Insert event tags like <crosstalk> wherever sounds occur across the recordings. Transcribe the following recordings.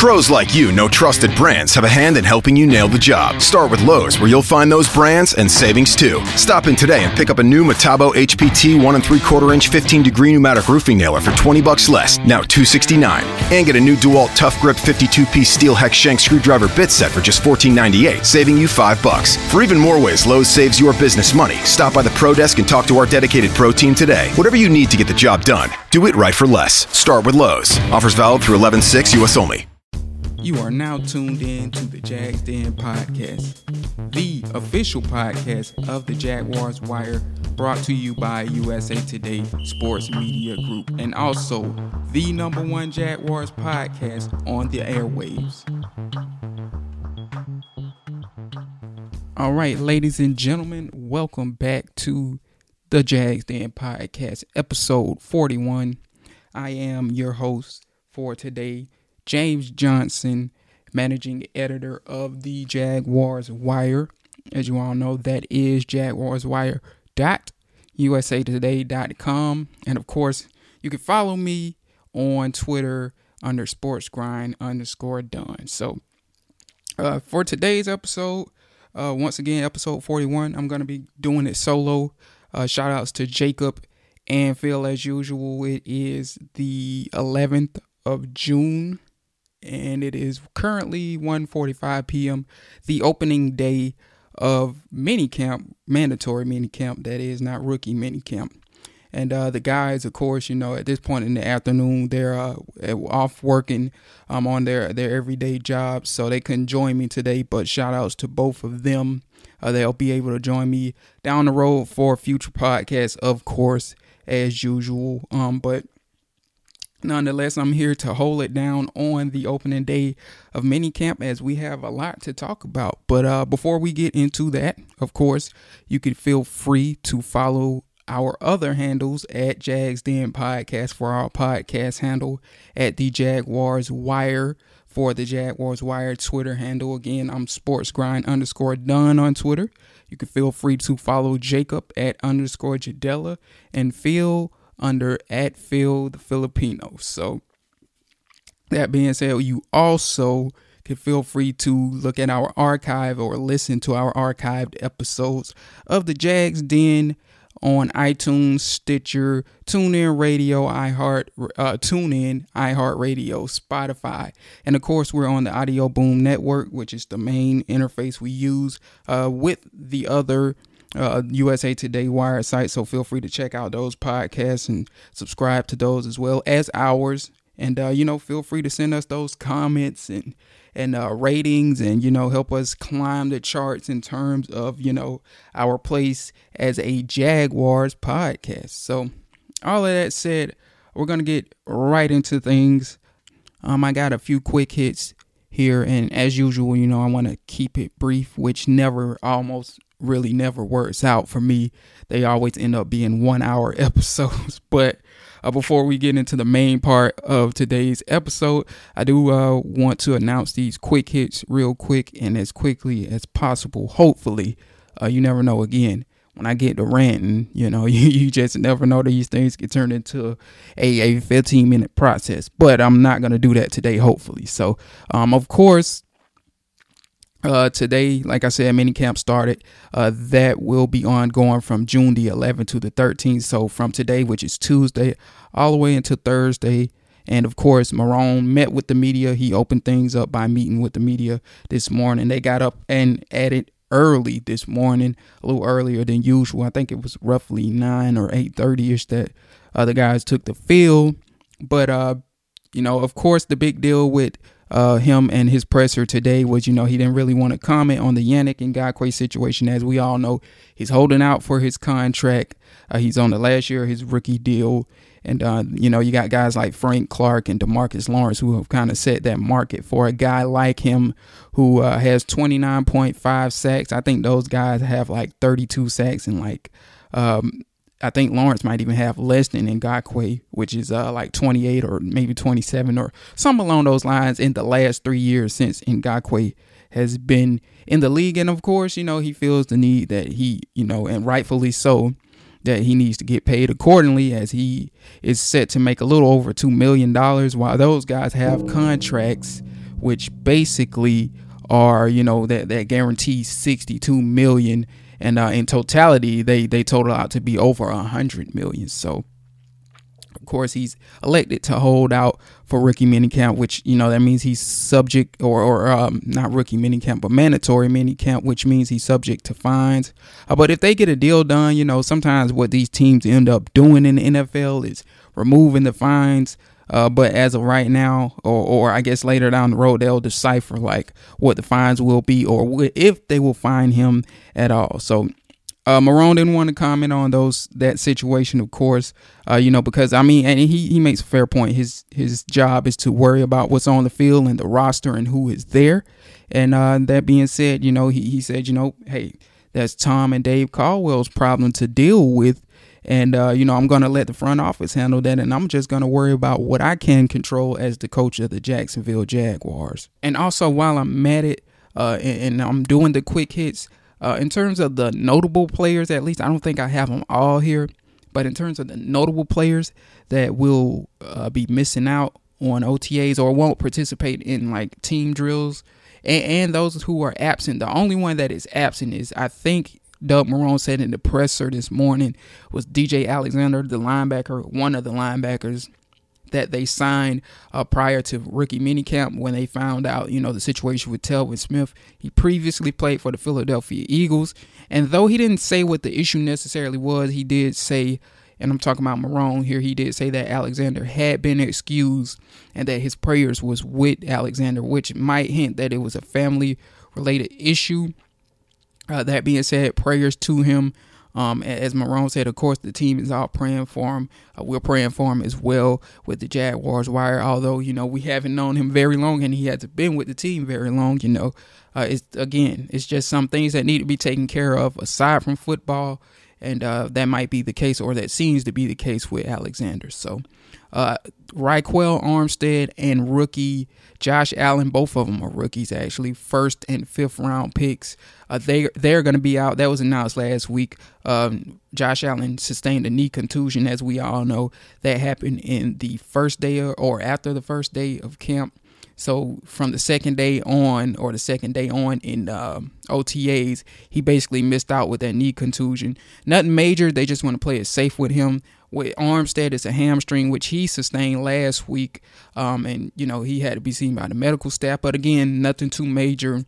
Pros like you know trusted brands have a hand in helping you nail the job. Start with Lowe's, where you'll find those brands and savings too. Stop in today and pick up a new Metabo HPT 1 and 3 quarter inch 15 degree pneumatic roofing nailer for 20 bucks less, now 269. And get a new DeWalt Tough Grip 52 piece steel hex shank screwdriver bit set for just 14.98, saving you 5 bucks. For even more ways Lowe's saves your business money, stop by the Pro Desk and talk to our dedicated Pro team today. Whatever you need to get the job done, do it right for less. Start with Lowe's. Offers valid through 11 6 US only. You are now tuned in to the Jags Den podcast, the official podcast of the Jaguars Wire, brought to you by USA Today Sports Media Group, and also the number one Jaguars podcast on the airwaves. All right, ladies and gentlemen, welcome back to the Jags Den podcast, episode 41. I am your host for today. James Johnson, managing editor of the Jaguars Wire. As you all know, that is jaguarswire.usatoday.com. And of course, you can follow me on Twitter under sportsgrind underscore done. So uh, for today's episode, uh, once again, episode 41, I'm going to be doing it solo. Uh, shout outs to Jacob and Phil as usual. It is the 11th of June and it is currently 1:45 p.m. the opening day of mini camp, mandatory mini camp that is not rookie mini camp. And uh, the guys, of course, you know, at this point in the afternoon, they're uh, off working um, on their, their everyday jobs, so they couldn't join me today. But shout outs to both of them. Uh, they'll be able to join me down the road for future podcasts, of course, as usual. Um, but Nonetheless, I'm here to hold it down on the opening day of minicamp as we have a lot to talk about. But uh, before we get into that, of course, you can feel free to follow our other handles at Jags Den Podcast for our podcast handle at the Jaguars Wire for the Jaguars Wire Twitter handle. Again, I'm Sports Grind underscore done on Twitter. You can feel free to follow Jacob at underscore Jadella and feel under at Phil the Filipino. So that being said, you also can feel free to look at our archive or listen to our archived episodes of the Jags Den on iTunes, Stitcher, TuneIn Radio, iHeart, uh, TuneIn, iHeart Radio, Spotify, and of course we're on the Audio Boom Network, which is the main interface we use uh, with the other uh, USA Today Wire site. So feel free to check out those podcasts and subscribe to those as well as ours. And uh, you know, feel free to send us those comments and and uh, ratings, and you know, help us climb the charts in terms of you know our place as a Jaguars podcast. So, all of that said, we're gonna get right into things. Um, I got a few quick hits here, and as usual, you know, I want to keep it brief, which never almost really never works out for me. They always end up being one hour <laughs> episodes. But uh, before we get into the main part of today's episode, I do uh, want to announce these quick hits real quick and as quickly as possible. Hopefully, uh, you never know again. When I get to ranting, you know, <laughs> you, you just never know these things get turned into a, a 15 minute process. But I'm not going to do that today, hopefully. So, um, of course, uh, today, like I said, mini camp started. Uh, that will be ongoing from June the 11th to the 13th. So from today, which is Tuesday, all the way until Thursday. And of course, Marrone met with the media. He opened things up by meeting with the media this morning. They got up and at it early this morning, a little earlier than usual. I think it was roughly nine or eight thirty ish that other guys took the field. But uh, you know, of course, the big deal with uh, him and his presser today was, you know, he didn't really want to comment on the Yannick Ngakoue situation. As we all know, he's holding out for his contract. Uh, he's on the last year of his rookie deal. And, uh, you know, you got guys like Frank Clark and Demarcus Lawrence who have kind of set that market for a guy like him who uh, has 29.5 sacks. I think those guys have like 32 sacks and like um, I think Lawrence might even have less than Ngakoue, which is uh, like 28 or maybe 27 or something along those lines in the last three years since Ngakoue has been in the league. And of course, you know, he feels the need that he, you know, and rightfully so, that he needs to get paid accordingly as he is set to make a little over $2 million while those guys have contracts which basically are you know that that guarantees 62 million and uh, in totality they they total out to be over a 100 million. So of course he's elected to hold out for rookie minicamp which you know that means he's subject or or um, not rookie minicamp but mandatory minicamp which means he's subject to fines. Uh, but if they get a deal done you know sometimes what these teams end up doing in the NFL is removing the fines uh, but as of right now, or, or I guess later down the road, they'll decipher like what the fines will be or if they will fine him at all. So uh, Marrone didn't want to comment on those that situation, of course. Uh, you know, because I mean, and he he makes a fair point. His his job is to worry about what's on the field and the roster and who is there. And uh, that being said, you know, he he said, you know, hey, that's Tom and Dave Caldwell's problem to deal with. And, uh, you know, I'm going to let the front office handle that. And I'm just going to worry about what I can control as the coach of the Jacksonville Jaguars. And also, while I'm at it uh, and, and, I'm doing the quick hits, uh, in terms of the notable players, at least, I don't think I have them all here. But in terms of the notable players that will uh, be missing out on OTAs or won't participate in like team drills, and, and, those who are absent. The only one that is absent is I think Doug Marrone said in the presser this morning was DJ Alexander, the linebacker, one of the linebackers that they signed uh, prior to rookie minicamp when they found out, you know, the situation with Telvin Smith. He previously played for the Philadelphia Eagles. And though he didn't say what the issue necessarily was, he did say, and I'm talking about Marrone here, he did say that Alexander had been excused and that his prayers was with Alexander, which might hint that it was a family related issue. Uh, that being said, prayers to him. Um, as Marrone said, of course, the team is all praying for him. Uh, we're praying for him as well with the Jaguars wire. Although you know we haven't known him very long, and he hasn't been with the team very long. You know, uh, it's again, it's just some things that need to be taken care of aside from football, and uh, that might be the case, or that seems to be the case with Alexander. So, uh, Armstead and rookie Josh Allen, both of them are rookies actually, first and fifth round picks. Uh, they they're going to be out. That was announced last week. Um, Josh Allen sustained a knee contusion, as we all know. That happened in the first day or after the first day of camp. So from the second day on, or the second day on in uh, OTAs, he basically missed out with that knee contusion. Nothing major. They just want to play it safe with him with Armstead, it's a hamstring which he sustained last week, um, and you know he had to be seen by the medical staff. But again, nothing too major.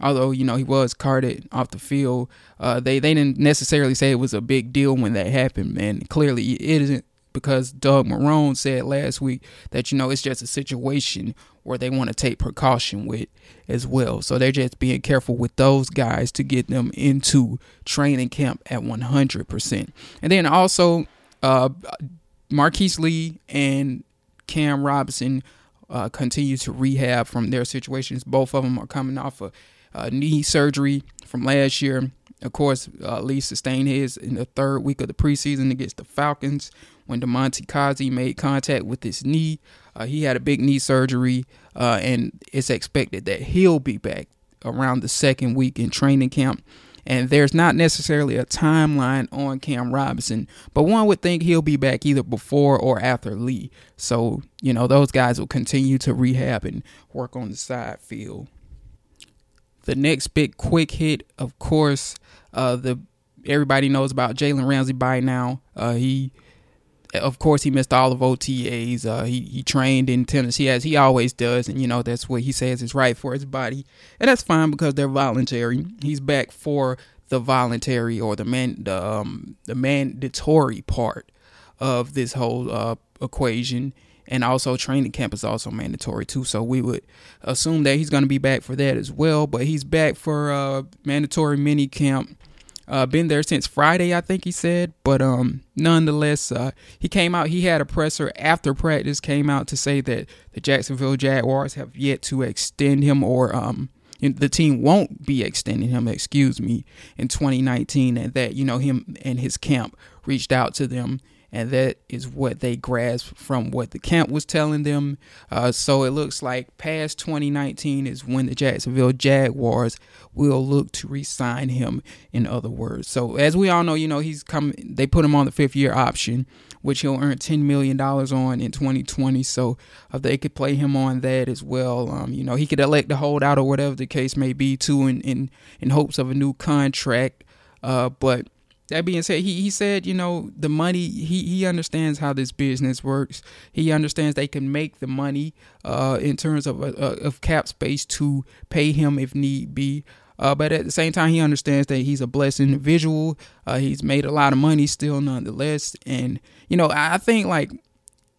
Although you know he was carted off the field, uh, they they didn't necessarily say it was a big deal when that happened, and clearly it isn't because Doug Marrone said last week that you know it's just a situation where they want to take precaution with as well. So they're just being careful with those guys to get them into training camp at 100%. And then also uh, Marquise Lee and Cam Robinson uh, continue to rehab from their situations. Both of them are coming off of uh, knee surgery from last year. Of course, uh, Lee sustained his in the third week of the preseason against the Falcons when Damontae Kazee made contact with his knee. Uh, he had a big knee surgery, uh, and it's expected that he'll be back around the second week in training camp. And there's not necessarily a timeline on Cam Robinson, but one would think he'll be back either before or after Lee. So, you know, those guys will continue to rehab and work on the side field. The next big quick hit, of course, uh, the everybody knows about Jalen Ramsey by now. Uh, he of course, he missed all of OTAs. Uh, he he trained in Tennessee as he always does, and you know that's what he says is right for his body, and that's fine because they're voluntary. He's back for the voluntary or the man the um the mandatory part of this whole uh, equation, and also training camp is also mandatory too. So we would assume that he's going to be back for that as well. But he's back for uh, mandatory mini camp uh, been there since Friday, I think he said. But um, nonetheless, uh, he came out. He had a presser after practice. Came out to say that the Jacksonville Jaguars have yet to extend him, or um, the team won't be extending him. Excuse me, in 2019, and that you know him and his camp reached out to them and that is what they grasped from what the camp was telling them. Uh, so it looks like past 2019 is when the Jacksonville Jaguars will look to re-sign him. In other words, so as we all know, you know he's coming. They put him on the fifth year option, which he'll earn 10 million dollars on in 2020. So if they could play him on that as well, um, you know he could elect to hold out or whatever the case may be, too, in in, in hopes of a new contract. Uh, but that being said, he, he said, you know, the money, he, he understands how this business works. He understands they can make the money uh, in terms of, uh, of cap space to pay him if need be. Uh, but at the same time, he understands that he's a blessed individual. Uh, he's made a lot of money still, nonetheless. And, you know, I think like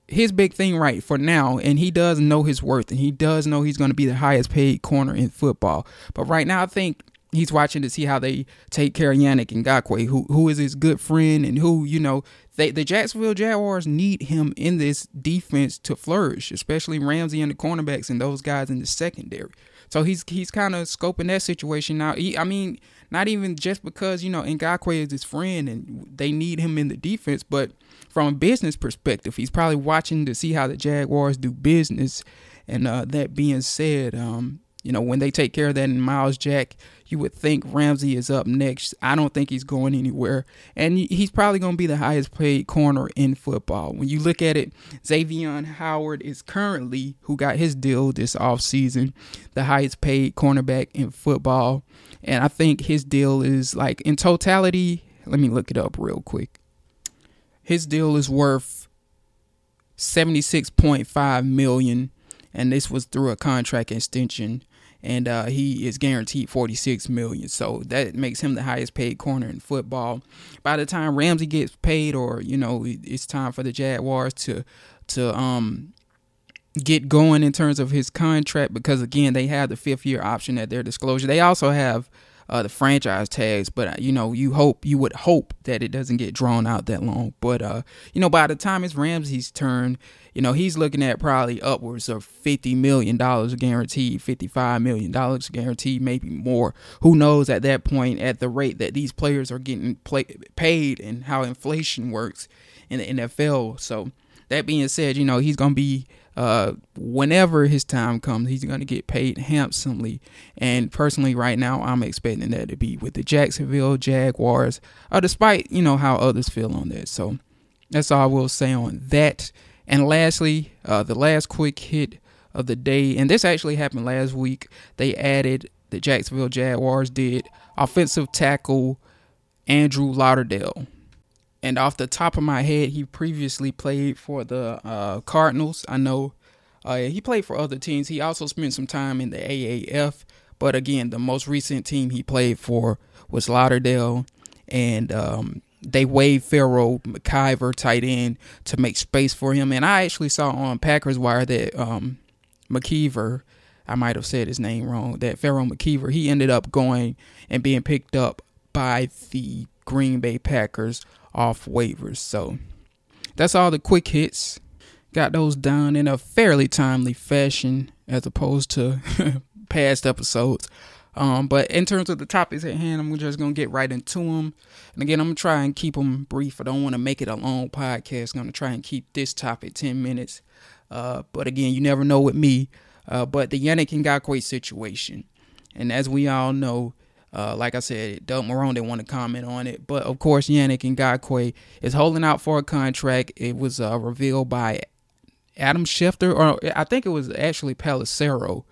his big thing right for now, and he does know his worth and he does know he's going to be the highest paid corner in football. But right now, I think he's watching to see how they take care of Yannick Ngakoue, who who is his good friend and who you know they the Jacksonville Jaguars need him in this defense to flourish, especially Ramsey and the cornerbacks and those guys in the secondary. So he's he's kind of scoping that situation. He, I mean, not even just because you know Ngakoue is his friend and they need him in the defense, but from a business perspective, he's probably watching to see how the Jaguars do business. And uh, that being said, um, you know, when they take care of that in Myles Jack, you would think Ramsey is up next. I don't think he's going anywhere. And he's probably going to be the highest paid corner in football. When you look at it, Xavier Howard is currently, who got his deal this offseason, the highest paid cornerback in football. And I think his deal is like in totality, let me look it up real quick. His deal is worth 76.5 million and this was through a contract extension and uh, he is guaranteed 46 million. So that makes him the highest paid corner in football. By the time Ramsey gets paid, or you know, it's time for the Jaguars to to um get going in terms of his contract because again they have the fifth year option at their disclosure. They also have uh, the franchise tags, but uh, you know you hope you would hope that it doesn't get drawn out that long. But uh, you know by the time it's Ramsey's turn, you know he's looking at probably upwards of fifty million dollars guaranteed, fifty five million dollars guaranteed, maybe more. Who knows at that point at the rate that these players are getting play- paid and how inflation works in the NFL. So that being said, you know he's gonna be uh, whenever his time comes, he's going to get paid handsomely. And personally, right now, I'm expecting that to be with the Jacksonville Jaguars, uh, despite you know how others feel on that. So that's all I will say on that. And lastly, uh, the last quick hit of the day, and this actually happened last week. They added the Jacksonville Jaguars did offensive tackle Andrew Lauderdale and off the top of my head, he previously played for the uh, Cardinals. I know uh, he played for other teams. He also spent some time in the AAF. But again, the most recent team he played for was Lauderdale, and um, they waived Pharaoh McKever tight end to make space for him. And I actually saw on Packers Wire that um, McKever, I might have said his name wrong, that Pharaoh McKeever, he ended up going and being picked up by the Green Bay Packers off waivers. So that's all the quick hits. Got those done in a fairly timely fashion as opposed to <laughs> past episodes. Um, but in terms of the topics at hand, I'm just gonna get right into them. And again, I'm gonna try and keep them brief. I don't want to make it a long podcast. I'm gonna try and keep this topic 10 minutes. Uh, but again, you never know with me. Uh, but the Yannick Ngakoue situation, and as we all know, uh, like I said, Doug Marrone didn't want to comment on it, but of course, Yannick Ngakoue is holding out for a contract. It was uh, revealed by Adam Schefter, or I think it was actually Pelissero,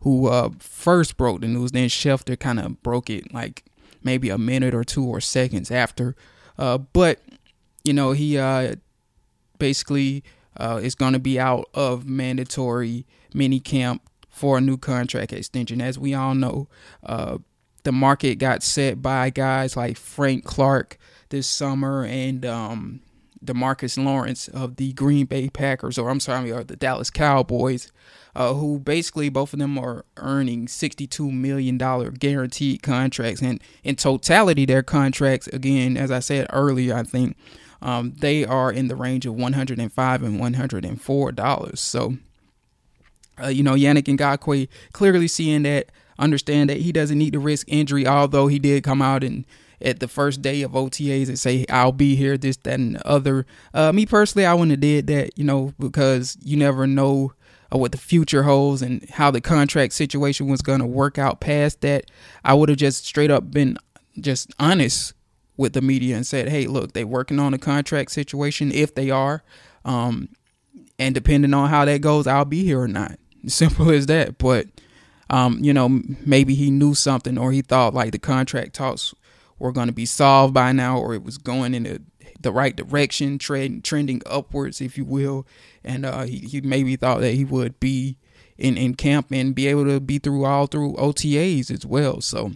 who uh, first broke the news. Then Schefter kind of broke it like maybe a minute or two or seconds after. Uh, but you know, he uh, basically uh, is going to be out of mandatory mini camp for a new contract extension. As we all know, the market got set by guys like Frank Clark this summer and um, Demarcus Lawrence of the Green Bay Packers, or I'm sorry, or the Dallas Cowboys, uh, who basically both of them are earning $62 million guaranteed contracts. And in totality, their contracts, again, as I said earlier, I think um, they are in the range of 105 and $104. So, uh, you know, Yannick and Ngakoue clearly seeing that understand that he doesn't need to risk injury, although he did come out and at the first day of OTAs and say I'll be here, this, that, and the other. Uh, me personally, I wouldn't have did that, you know, because you never know uh, what the future holds and how the contract situation was going to work out past that. I would have just straight up been just honest with the media and said, "Hey, look, they're working on a contract situation. If they are, um, and depending on how that goes, I'll be here or not. Simple as that. But um, you know, maybe he knew something or he thought like the contract talks were going to be solved by now, or it was going in the, the right direction, trend, trending upwards, if you will. And uh, he, he maybe thought that he would be in, in camp and be able to be through all through OTAs as well. So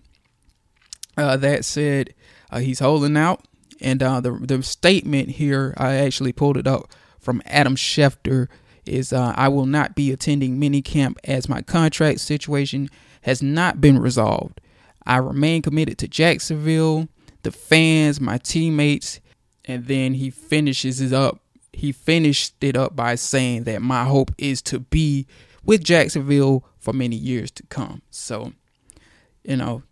uh, that said, uh, he's holding out. And uh, the the statement here, I actually pulled it up from Adam Schefter. Is uh, I will not be attending minicamp as my contract situation has not been resolved. I remain committed to Jacksonville, the fans, my teammates, and then he finishes it up. He finished it up by saying that my hope is to be with Jacksonville for many years to come. So, you know,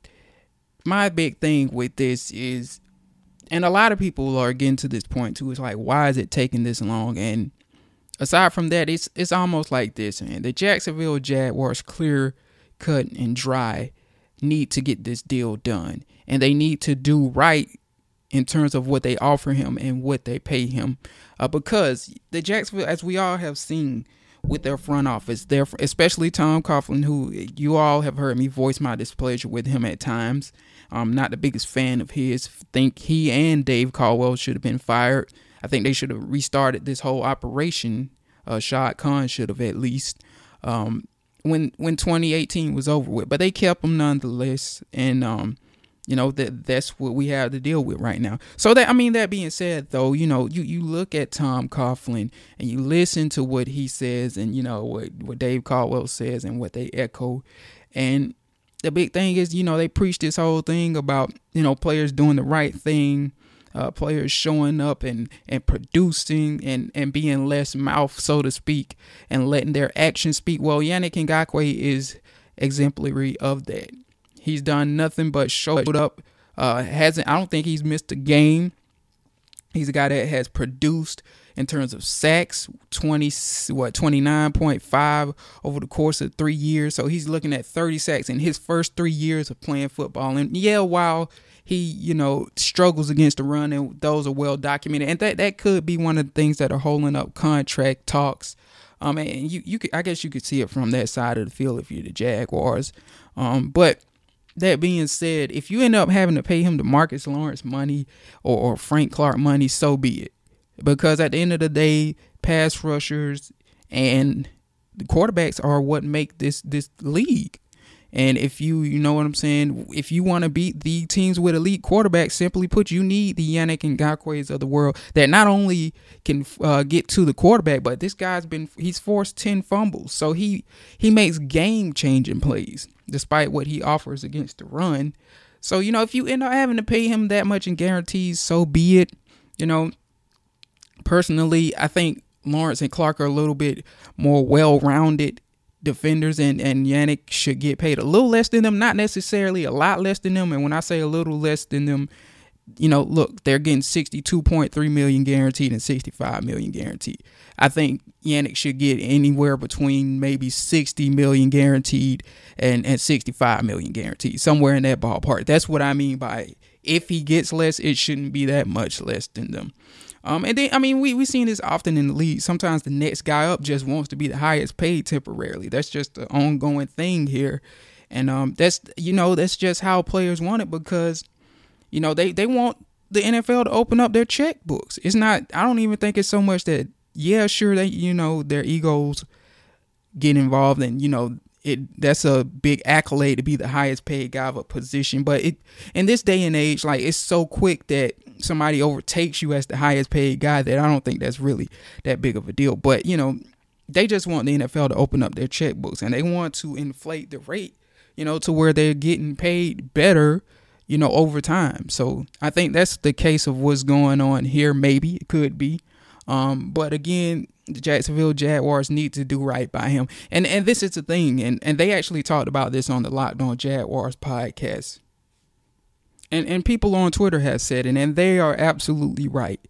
my big thing with this is, and a lot of people are getting to this point too. It's like, why is it taking this long? And aside from that, it's it's almost like this, man. The Jacksonville Jaguars, clear cut and dry, need to get this deal done, and they need to do right in terms of what they offer him and what they pay him, uh, because the Jacksonville, as we all have seen, with their front office. Their, especially Tom Coughlin, who you all have heard me voice my displeasure with him at times. I'm not the biggest fan of his. Think he and Dave Caldwell should have been fired. I think they should have restarted this whole operation. Uh, Shad Khan should have at least um, when when 2018 was over with, but they kept him nonetheless. And um, you know that that's what we have to deal with right now. So that I mean, that being said, though, you know, you you look at Tom Coughlin and you listen to what he says, and you know what what Dave Caldwell says, and what they echo, and the big thing is, you know, they preach this whole thing about you know players doing the right thing. Uh, players showing up and, and producing and, and being less mouth, so to speak, and letting their actions speak. Well, Yannick Ngakoue is exemplary of that. He's done nothing but showed up. Uh, hasn't I don't think he's missed a game. He's a guy that has produced in terms of sacks, twenty what twenty nine point five over the course of three years. So he's looking at thirty sacks in his first three years of playing football. And yeah, while he you know struggles against the run, and those are well documented, and that that could be one of the things that are holding up contract talks. Um, and you you could, I guess you could see it from that side of the field if you're the Jaguars. Um, but that being said, if you end up having to pay him the Marcus Lawrence money or, or Frank Clark money, so be it. Because at the end of the day, pass rushers and the quarterbacks are what make this this league. And if you you know what I'm saying, if you want to beat the teams with elite quarterbacks, simply put, you need the Yannick and Ngakoues of the world that not only can uh, get to the quarterback, but this guy's been he's forced ten fumbles, so he he makes game changing plays despite what he offers against the run. So you know, if you end up having to pay him that much in guarantees, so be it. You know, personally, I think Lawrence and Clark are a little bit more well rounded defenders and, and Yannick should get paid a little less than them, not necessarily a lot less than them. And when I say a little less than them, you know, look, they're getting 62.3 million guaranteed and 65 million guaranteed. I think Yannick should get anywhere between maybe 60 million guaranteed and, and 65 million guaranteed, somewhere in that ballpark. That's what I mean by if he gets less, it shouldn't be that much less than them. Um, and then I mean we we seen this often in the league. Sometimes the next guy up just wants to be the highest paid temporarily. That's just the ongoing thing here, and um, that's you know that's just how players want it because, you know they they want the NFL to open up their checkbooks. It's not. I don't even think it's so much that yeah, sure they you know their egos get involved and you know it that's a big accolade to be the highest paid guy of a position. But it in this day and age, like it's so quick that somebody overtakes you as the highest paid guy that I don't think that's really that big of a deal. But you know, they just want the NFL to open up their checkbooks and they want to inflate the rate, you know, to where they're getting paid better, you know, over time. So I think that's the case of what's going on here. Maybe it could be. Um, but again, the Jacksonville Jaguars need to do right by him. And and this is the thing, and, and they actually talked about this on the Locked On Jaguars podcast. And and people on Twitter have said it, and they are absolutely right.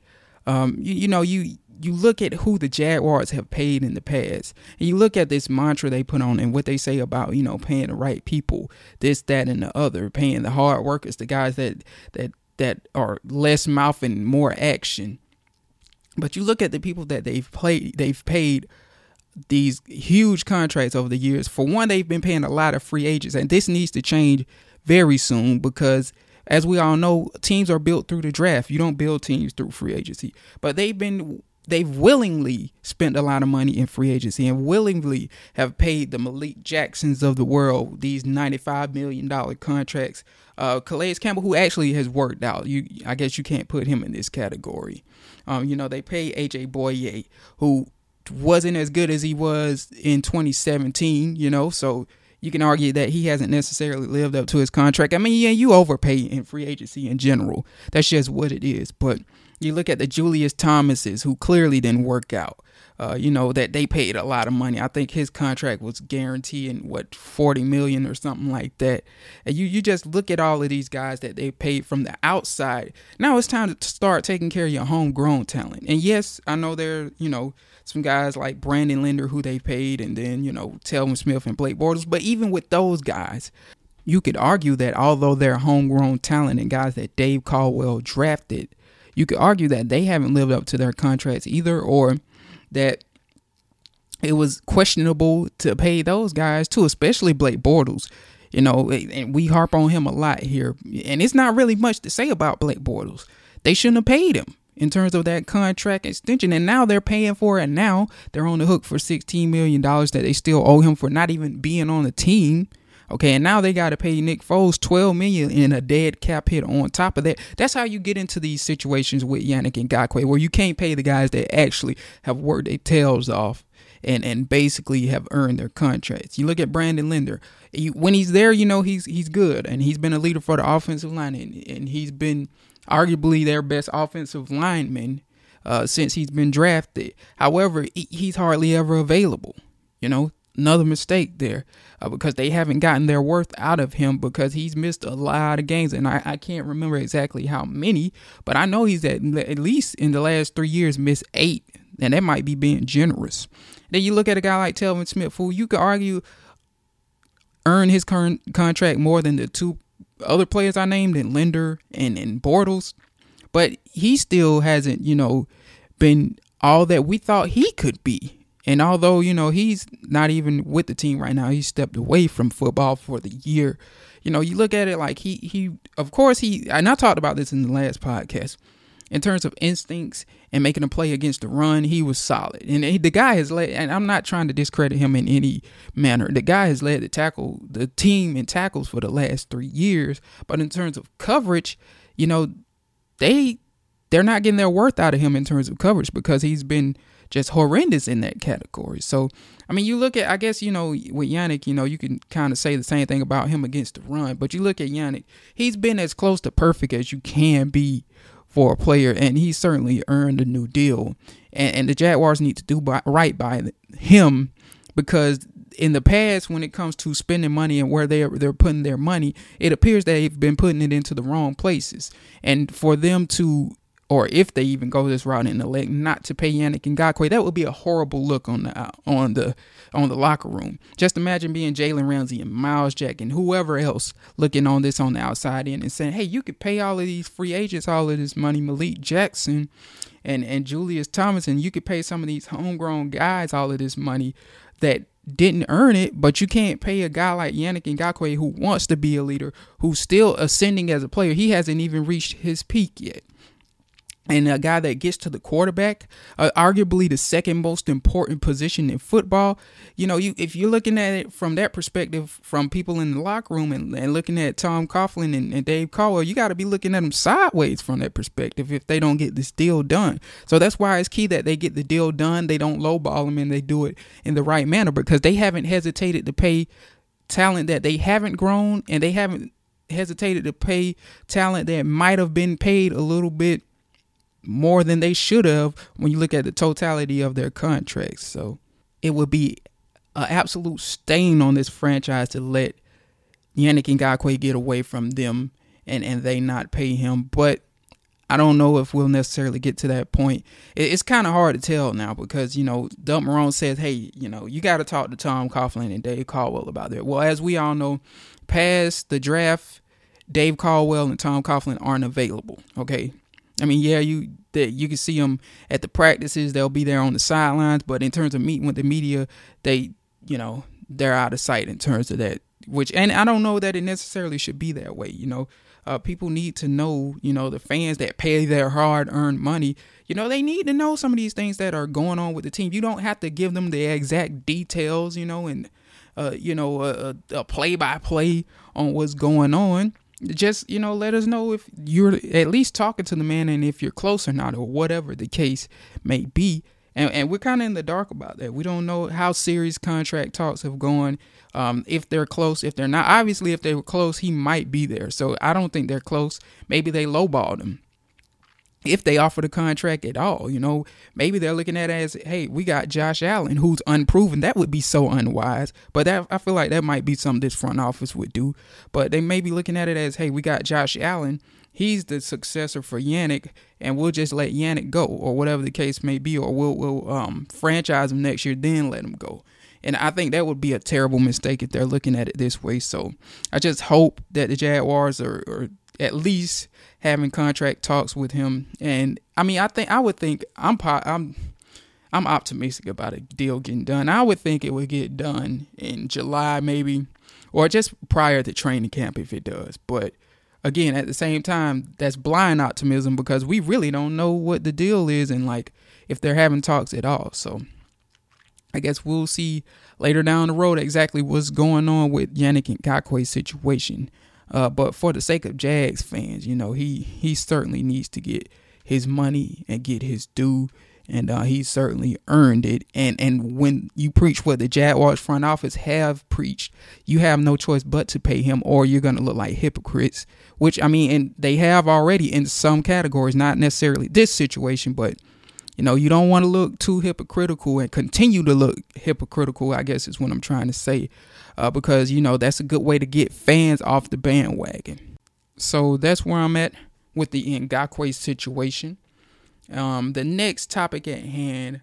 Um, you, you know, you you look at who the Jaguars have paid in the past, and you look at this mantra they put on and what they say about you know paying the right people, this, that, and the other, paying the hard workers, the guys that that that are less mouth and more action. But you look at the people that they've played, they've paid these huge contracts over the years. For one, they've been paying a lot of free agents, and this needs to change very soon because as we all know, teams are built through the draft. You don't build teams through free agency. But they've been they've willingly spent a lot of money in free agency and willingly have paid the Malik Jacksons of the world these $95 million contracts. Uh, Calais Campbell, who actually has worked out, you I guess you can't put him in this category. Um, you know, they pay AJ Bouye, who wasn't as good as he was in 2017, you know, so you can argue that he hasn't necessarily lived up to his contract. I mean, yeah, you overpay in free agency in general. That's just what it is. But you look at the Julius Thomases, who clearly didn't work out. Uh, you know that they paid a lot of money. I think his contract was guaranteeing what forty million or something like that. And you you just look at all of these guys that they paid from the outside. Now it's time to start taking care of your homegrown talent. And yes, I know there are, you know some guys like Brandon Linder who they paid, and then you know Telvin Smith and Blake Bortles. But even with those guys, you could argue that although they're homegrown talent and guys that Dave Caldwell drafted you could argue that they haven't lived up to their contracts either, or that it was questionable to pay those guys too, especially Blake Bortles. You know, and we harp on him a lot here, and it's not really much to say about Blake Bortles. They shouldn't have paid him in terms of that contract extension, and now they're paying for it. Now they're on the hook for sixteen million dollars that they still owe him for not even being on the team. Okay, and now they got to pay Nick Foles twelve million in a dead cap hit on top of that. That's how you get into these situations with Yannick Ngakoue, where you can't pay the guys that actually have worked their tails off and and basically have earned their contracts. You look at Brandon Linder. When he's there, you know he's he's good, and he's been a leader for the offensive line, and, and he's been arguably their best offensive lineman uh, since he's been drafted. However, he's hardly ever available. You know, another mistake there uh, because they haven't gotten their worth out of him because he's missed a lot of games. And I, I can't remember exactly how many but I know he's at at least in the last three years missed eight. And that might be being generous. Then you look at a guy like Telvin Smith who you could argue earn his current contract more than the two other players I named in Linder and, and Bortles. But he still hasn't you know been all that we thought he could be and although, you know, he's not even with the team right now, he stepped away from football for the year. You know, you look at it like he, he, of course, he, and I talked about this in the last podcast. In terms of instincts and making a play against the run, he was solid. And he, the guy has led, and I'm not trying to discredit him in any manner. The guy has led the tackle, the team in tackles for the last three years. But in terms of coverage, you know, they, they're not getting their worth out of him in terms of coverage because he's been just horrendous in that category. So, I mean, you look at, I guess, you know, with Yannick, you know, you can kind of say the same thing about him against the run, but you look at Yannick, he's been as close to perfect as you can be for a player, and he certainly earned a new deal. And, and the Jaguars need to do by, right by him because in the past, when it comes to spending money and where they're they're putting their money, it appears they've been putting it into the wrong places. And for them to or if they even go this route in the leg, not to pay Yannick Ngakoue, that would be a horrible look on the on the on the locker room. Just imagine being Jalen Ramsey and Myles Jack and whoever else looking on this on the outside end and saying, "Hey, you could pay all of these free agents all of this money, Malik Jackson and and Julius Thomas, and you could pay some of these homegrown guys all of this money that." Didn't earn it, but you can't pay a guy like Yannick Ngakoue who wants to be a leader, who's still ascending as a player. He hasn't even reached his peak yet and a guy that gets to the quarterback, uh, arguably the second most important position in football. You know, you if you're looking at it from that perspective, from people in the locker room and, and looking at Tom Coughlin and, and Dave Caldwell, you got to be looking at them sideways from that perspective if they don't get this deal done. So that's why it's key that they get the deal done. They don't lowball them and they do it in the right manner because they haven't hesitated to pay talent that they haven't grown and they haven't hesitated to pay talent that might have been paid a little bit more than they should have when you look at the totality of their contracts. So it would be an absolute stain on this franchise to let Yannick Ngakoue get away from them and and they not pay him. But I don't know if we'll necessarily get to that point. It's kind of hard to tell now because you know Doug Marrone says, "Hey, you know, you got to talk to Tom Coughlin and Dave Caldwell about that." Well, as we all know, past the draft, Dave Caldwell and Tom Coughlin aren't available. Okay, I mean, yeah, you that you can see them at the practices; they'll be there on the sidelines. But in terms of meeting with the media, they, you know, they're out of sight in terms of that. Which, and I don't know that it necessarily should be that way. You know, uh, people need to know, you know, the fans that pay their hard earned money, you know, they need to know some of these things that are going on with the team. You don't have to give them the exact details, you know, and, uh, you know, a play by play on what's going on. Just, you know, let us know if you're at least talking to the man and if you're close or not, or whatever the case may be and, and we're kind of in the dark about that. We don't know how serious contract talks have gone. Um, if they're close, if they're not. Obviously, if they were close, he might be there. So I don't think they're close. Maybe they lowballed him. If they offer the contract at all, you know, maybe they're looking at it as, hey, we got Josh Allen, who's unproven. That would be so unwise. But that I feel like that might be something this front office would do. But they may be looking at it as, hey, we got Josh Allen he's the successor for Yannick, and we'll just let Yannick go, or whatever the case may be, or we'll we'll um, franchise him next year, then let him go. And I think that would be a terrible mistake if they're looking at it this way. So I just hope that the Jaguars are, are at least having contract talks with him. And I mean, I think I would think I'm I'm I'm optimistic about a deal getting done. I would think it would get done in July, maybe, or just prior to training camp if it does. But again, at the same time, that's blind optimism because we really don't know what the deal is and like if they're having talks at all. So I guess we'll see later down the road exactly what's going on with Yannick Ngakoue's situation. Uh, but for the sake of Jags fans, you know, he he certainly needs to get his money and get his due and uh, he certainly earned it. And and when you preach what the Jaguars front office have preached, you have no choice but to pay him, or you're gonna look like hypocrites. Which I mean, and they have already in some categories, not necessarily this situation, but you know, you don't want to look too hypocritical and continue to look hypocritical. I guess is what I'm trying to say, uh, because you know that's a good way to get fans off the bandwagon. So that's where I'm at with the Ngakoue situation. Um, the next topic at hand,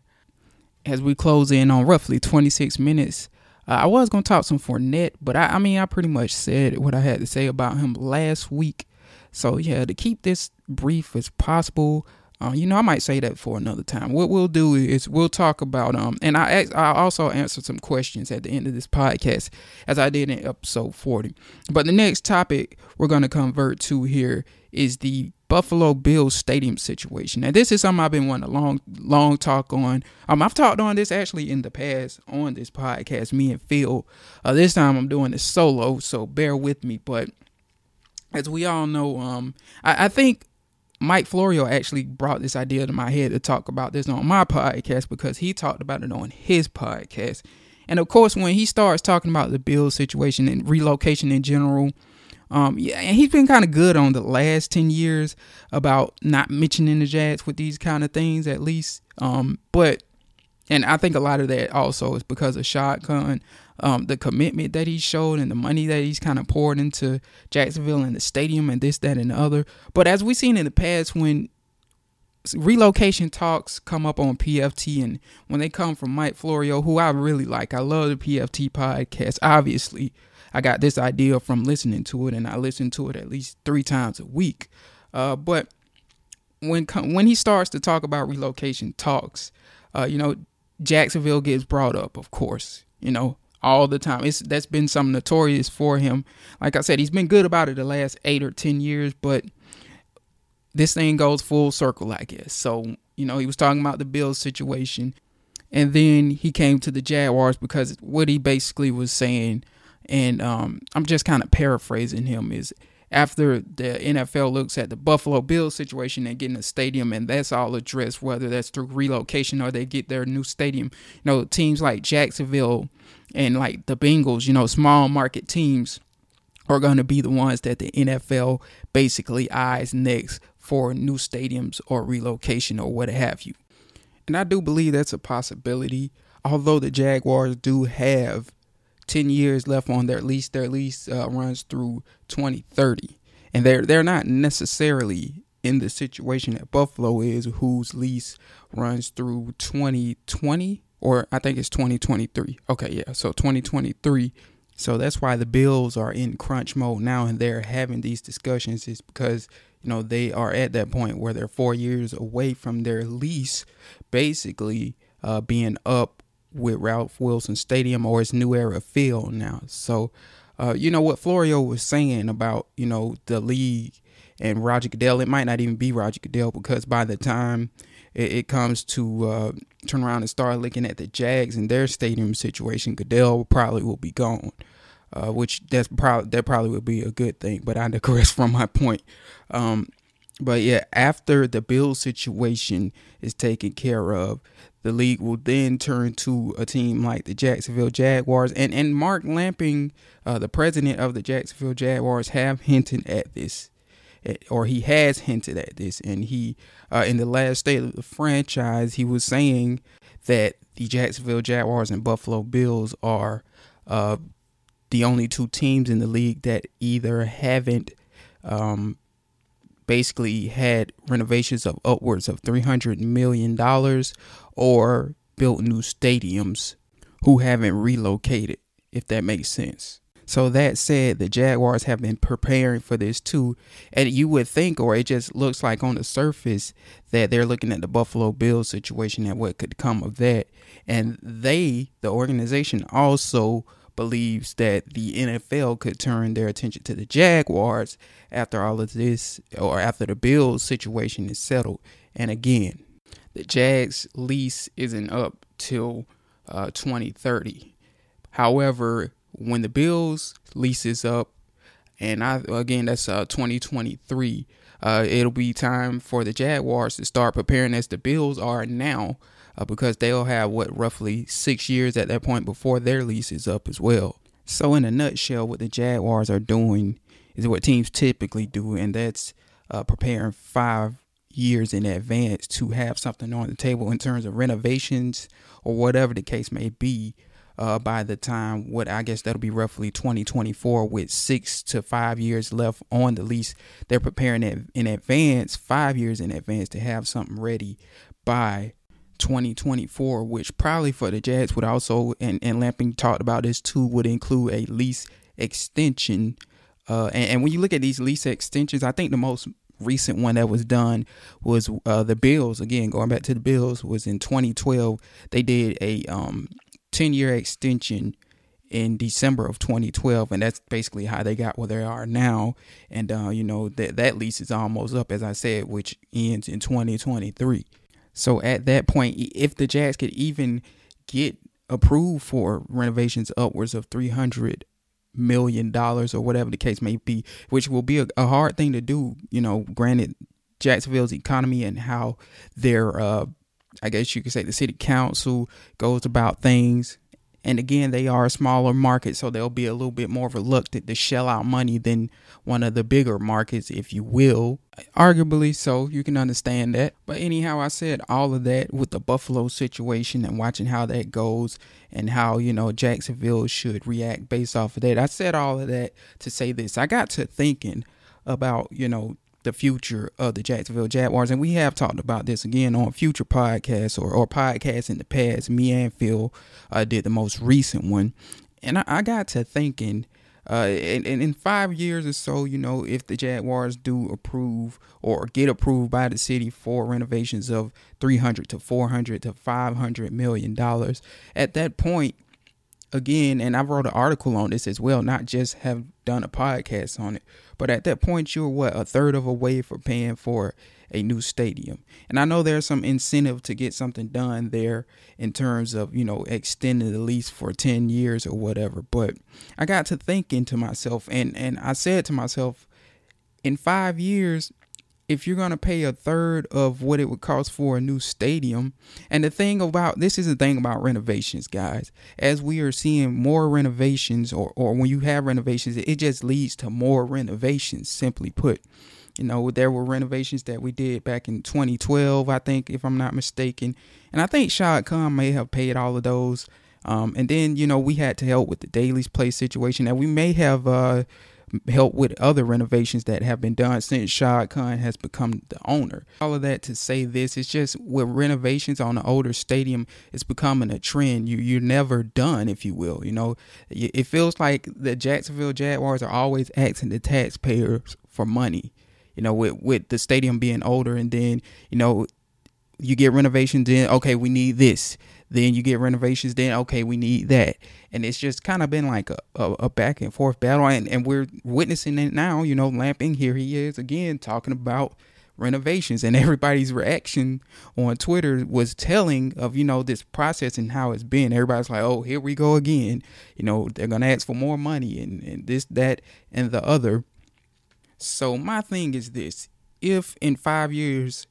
as we close in on roughly 26 minutes, uh, I was going to talk some Fournette, but I, I mean, I pretty much said what I had to say about him last week. So, yeah, to keep this brief as possible, uh, you know, I might say that for another time. What we'll do is we'll talk about um, and I I also answer some questions at the end of this podcast as I did in episode forty. But the next topic we're going to convert to here is the Buffalo Bills stadium situation. And this is something I've been wanting a long, long talk on. Um, I've talked on this actually in the past on this podcast, me and Phil. Uh, this time I'm doing this solo, so bear with me. But as we all know, um, I, I think Mike Florio actually brought this idea to my head to talk about this on my podcast because he talked about it on his podcast. And of course, when he starts talking about the Bills situation and relocation in general, um, yeah, and he's been kind of good on the last ten years about not mentioning the Jags with these kind of things, at least. Um, but and I think a lot of that also is because of Khan, um, the commitment that he showed and the money that he's kind of poured into Jacksonville and the stadium and this, that, and the other. But as we've seen in the past, when relocation talks come up on PFT and when they come from Mike Florio, who I really like, I love the PFT podcast, obviously. I got this idea from listening to it, and I listen to it at least three times a week. Uh, but when when he starts to talk about relocation talks, uh, you know, Jacksonville gets brought up, of course. You know, all the time. It's that's been some notorious for him. Like I said, he's been good about it the last eight or ten years, but this thing goes full circle, I guess. So you know, he was talking about the Bills situation, and then he came to the Jaguars because what he basically was saying and um, I'm just kind of paraphrasing him is after the NFL looks at the Buffalo Bills situation and getting a stadium and that's all addressed, whether that's through relocation or they get their new stadium. You know, teams like Jacksonville and like the Bengals, you know, small market teams are going to be the ones that the NFL basically eyes next for new stadiums or relocation or what have you. And I do believe that's a possibility, although the Jaguars do have 10 years left on their lease. Their lease uh, runs through 2030. and they're they're not necessarily in the situation that Buffalo is, whose lease runs through 2020 or I think it's 2023. Okay, yeah, so 2023. So that's why the Bills are in crunch mode now, and they're having these discussions. Is because you know they are at that point where they're four years away from their lease, basically uh, being up with Ralph Wilson Stadium or its New Era Field now. So, uh, you know what Florio was saying about you know the league and Roger Goodell. It might not even be Roger Goodell because by the time it, it comes to uh, turn around and start looking at the Jags and their stadium situation, Goodell probably will be gone. Uh, which that's probably that probably would be a good thing, but I digress <laughs> from my point. Um, but yeah, after the Bill situation is taken care of, the league will then turn to a team like the Jacksonville Jaguars. And and Mark Lamping, uh, the president of the Jacksonville Jaguars, have hinted at this, or he has hinted at this. And he, uh, in the last state of the franchise, he was saying that the Jacksonville Jaguars and Buffalo Bills are uh, the only two teams in the league that either haven't um, basically had renovations of upwards of $300 million or built new stadiums who haven't relocated, if that makes sense. So that said, the Jaguars have been preparing for this too. And you would think, or it just looks like on the surface, that they're looking at the Buffalo Bills situation and what could come of that. And they, the organization, also believes that the NFL could turn their attention to the Jaguars after all of this or after the Bills situation is settled. And again, the Jags lease isn't up till uh, 2030. However, when the Bills lease is up, and I again that's uh, 2023, uh, it'll be time for the Jaguars to start preparing as the Bills are now uh, because they'll have what roughly six years at that point before their lease is up as well. So, in a nutshell, what the Jaguars are doing is what teams typically do, and that's uh, preparing five years in advance to have something on the table in terms of renovations or whatever the case may be. Uh, by the time what I guess that'll be roughly 2024 with six to five years left on the lease, they're preparing it in advance, five years in advance to have something ready by 2024, which probably for the Jags would also, and, and Lamping talked about this too, would include a lease extension. Uh, and, and, when you look at these lease extensions, I think the most recent one that was done was uh, the Bills. Again, going back to the Bills, was in 2012. They did a um, 10 year extension in December of 2012, and that's basically how they got where they are now. And uh, you know that that lease is almost up, as I said, which ends in 2023. So at that point, if the Jags could even get approved for renovations upwards of three hundred million dollars or whatever the case may be, which will be a, a, hard thing to do. You know, granted Jacksonville's economy and how their, uh, I guess you could say, the city council goes about things and again, they are a smaller market, so they'll be a little bit more reluctant to shell out money than one of the bigger markets, if you will. Arguably so, you can understand that. But anyhow, I said all of that with the Buffalo situation and watching how that goes and how, you know, Jacksonville should react based off of that. I said all of that to say this. I got to thinking about, you know, the future of the Jacksonville Jaguars. And we have talked about this again on future podcasts or, or podcasts in the past. Me and Phil uh, did the most recent one. And I, I got to thinking, uh, and, in five years or so, you know, if the Jaguars do approve or get approved by the city for renovations of 300 to 400 to 500 million dollars, at that point, again, and I wrote an article on this as well, not just have done a podcast on it, but at that point, you're what a third of a way for paying for a new stadium. And I know there's some incentive to get something done there in terms of, you know, extending the lease for 10 years or whatever. But I got to thinking to myself, and, and I said to myself, in five years, if you're going to pay a third of what it would cost for a new stadium and the thing about this is the thing about renovations guys. As we are seeing more renovations or, or when you have renovations it just leads to more renovations simply put. You know there were renovations that we did back in 2012 i think if i'm not mistaken. And i think shad khan may have paid all of those. Um, and then you know we had to help with the Daily's place situation. And we may have uh, help with other renovations that have been done since Shad Khan has become the owner. All of that to say this, it's just with renovations on the older stadium, it's becoming a trend. You you're never done, if you will. You know, it feels like the Jacksonville Jaguars are always asking the taxpayers for money. You know, with with the stadium being older, and then you know you get renovations in okay we need this then you get renovations then okay we need that. And it's just kind of been like a, a, a, back and forth battle and, and we're witnessing it now you know lamping here he is again talking about renovations and everybody's reaction on twitter was telling of you know this process and how it's been. Everybody's like oh here we go again. You know they're gonna ask for more money and, and this that and the other. So my thing is this if in five years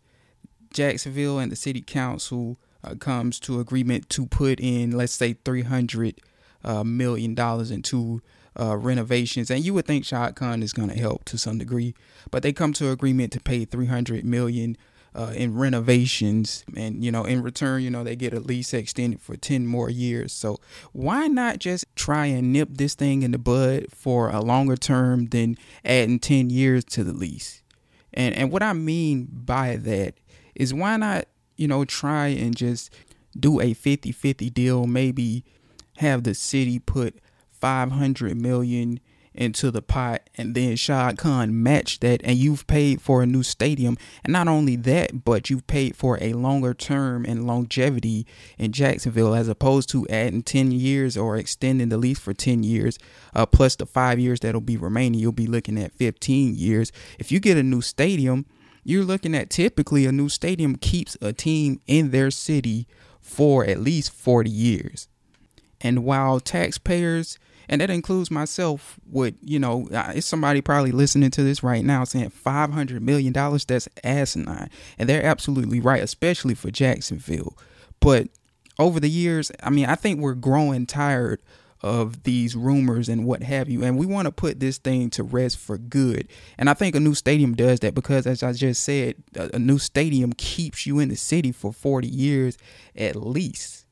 Jacksonville and the city council uh, comes to agreement to put in, let's say, three hundred uh, million dollars into uh, renovations, and you would think Shad Khan is going to help to some degree, but they come to agreement to pay three hundred million uh, in renovations, and you know, in return, you know, they get a lease extended for ten more years. So why not just try and nip this thing in the bud for a longer term than adding ten years to the lease? And and what I mean by that is why not, you know, try and just do a 50-50 deal, maybe have the city put 500 million into the pot and then Shad Khan match that and you've paid for a new stadium. And not only that but you've paid for a longer term and longevity in Jacksonville as opposed to adding 10 years or extending the lease for 10 years uh, plus the 5 years that'll be remaining. You'll be looking at 15 years. If you get a new stadium you're looking at typically a new stadium keeps a team in their city for at least 40 years. And while taxpayers, and that includes myself, would, you know, it's somebody probably listening to this right now saying $500 million, that's asinine. And they're absolutely right, especially for Jacksonville. But over the years, I mean, I think we're growing tired of these rumors and what have you. And we want to put this thing to rest for good. And I think a new stadium does that because, as I just said, a, new stadium keeps you in the city for 40 years at least.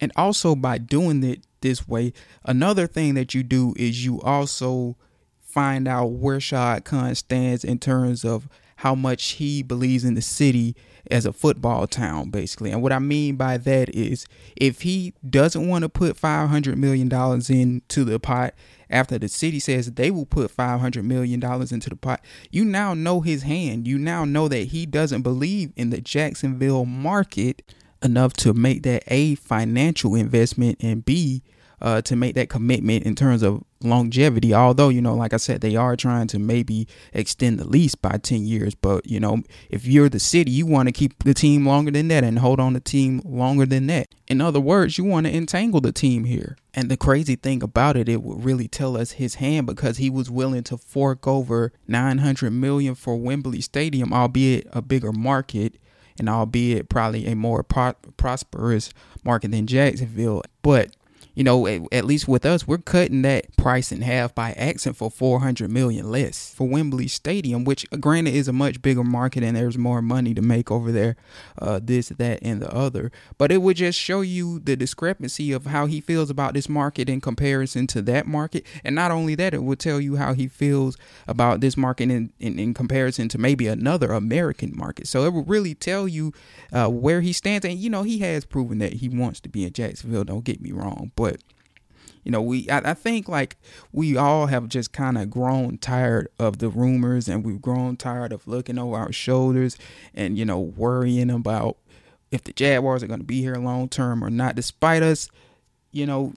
And also, by doing it this way, another thing that you do is you also find out where Shad Khan stands in terms of how much he believes in the city as a football town, basically. And what I mean by that is if he doesn't want to put $500 million into the pot after the city says they will put $500 million into the pot, you now know his hand. You now know that he doesn't believe in the Jacksonville market enough to make that A, financial investment, and B, uh, to make that commitment in terms of longevity. Although, you know, like I said, they are trying to maybe extend the lease by 10 years. But, you know, if you're the city, you want to keep the team longer than that and hold on the team longer than that. In other words, you want to entangle the team here. And the crazy thing about it, it would really tell us his hand because he was willing to fork over 900 million for Wembley Stadium, albeit a bigger market and albeit probably a more pro- prosperous market than Jacksonville. But you know, at, at, least with us, we're cutting that price in half by asking for 400 million less for Wembley Stadium, which uh, granted is a much bigger market and there's more money to make over there, uh, this, that, and the other. But it would just show you the discrepancy of how he feels about this market in comparison to that market. And not only that, it would tell you how he feels about this market in, in, in comparison to maybe another American market. So it would really tell you uh, where he stands. And, you know, he has proven that he wants to be in Jacksonville, don't get me wrong. But but you know we I, I, think like we all have just kind of grown tired of the rumors and we've grown tired of looking over our shoulders and you know worrying about if the jaguars are going to be here long term or not despite us you know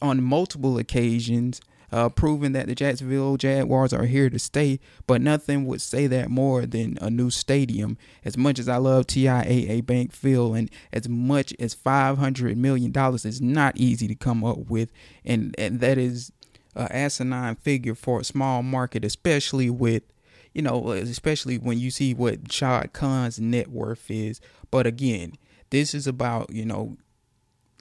on multiple occasions uh, proving that the Jacksonville Jaguars are here to stay. But nothing would say that more than a new stadium. As much as I love TIAA Bank Field, and as much as five hundred million dollars is not easy to come up with, and and that is an asinine figure for a small market, especially with you know, especially when you see what Shad Khan's net worth is. But again, this is about, you know,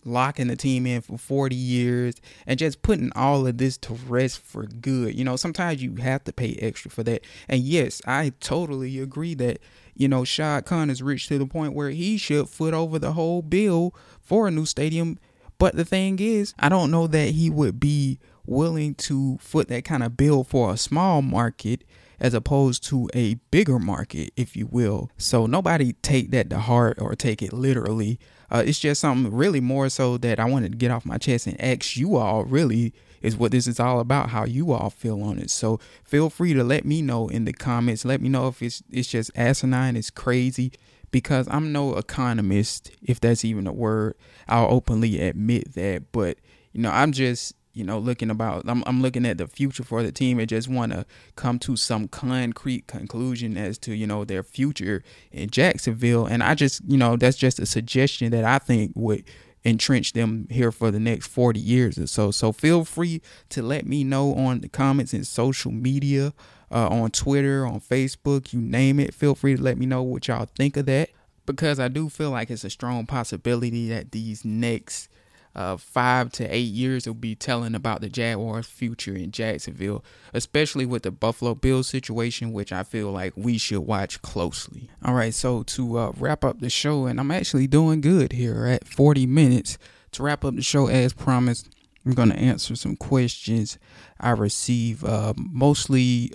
locking the team in for 40 years and just putting all of this to rest for good. You know, sometimes you have to pay extra for that. And yes, I totally agree that, you know, Shad Khan has reached to the point where he should foot over the whole bill for a new stadium. But the thing is, I don't know that he would be willing to foot that kind of bill for a small market as opposed to a bigger market, if you will. So nobody take that to heart or take it literally. Uh, it's just something really more so that I wanted to get off my chest and ask you all really is what this is all about, how you all feel on it. So feel free to let me know in the comments. Let me know if it's it's just asinine, it's crazy, because I'm no economist, if that's even a word. I'll openly admit that. But you know, I'm just you know, looking about, I'm, I'm looking at the future for the team and just want to come to some concrete conclusion as to, you know, their future in Jacksonville. And I just, you know, that's just a suggestion that I think would entrench them here for the next 40 years or so. So feel free to let me know on the comments and social media, uh, on Twitter, on Facebook, you name it. Feel free to let me know what y'all think of that because I do feel like it's a strong possibility that these next uh, five to eight years will be telling about the Jaguars' future in Jacksonville, especially with the Buffalo Bills situation, which I feel like we should watch closely. All right, so to uh, wrap up the show, and I'm actually doing good here at 40 minutes. To wrap up the show, as promised, I'm going to answer some questions I received. Uh, mostly,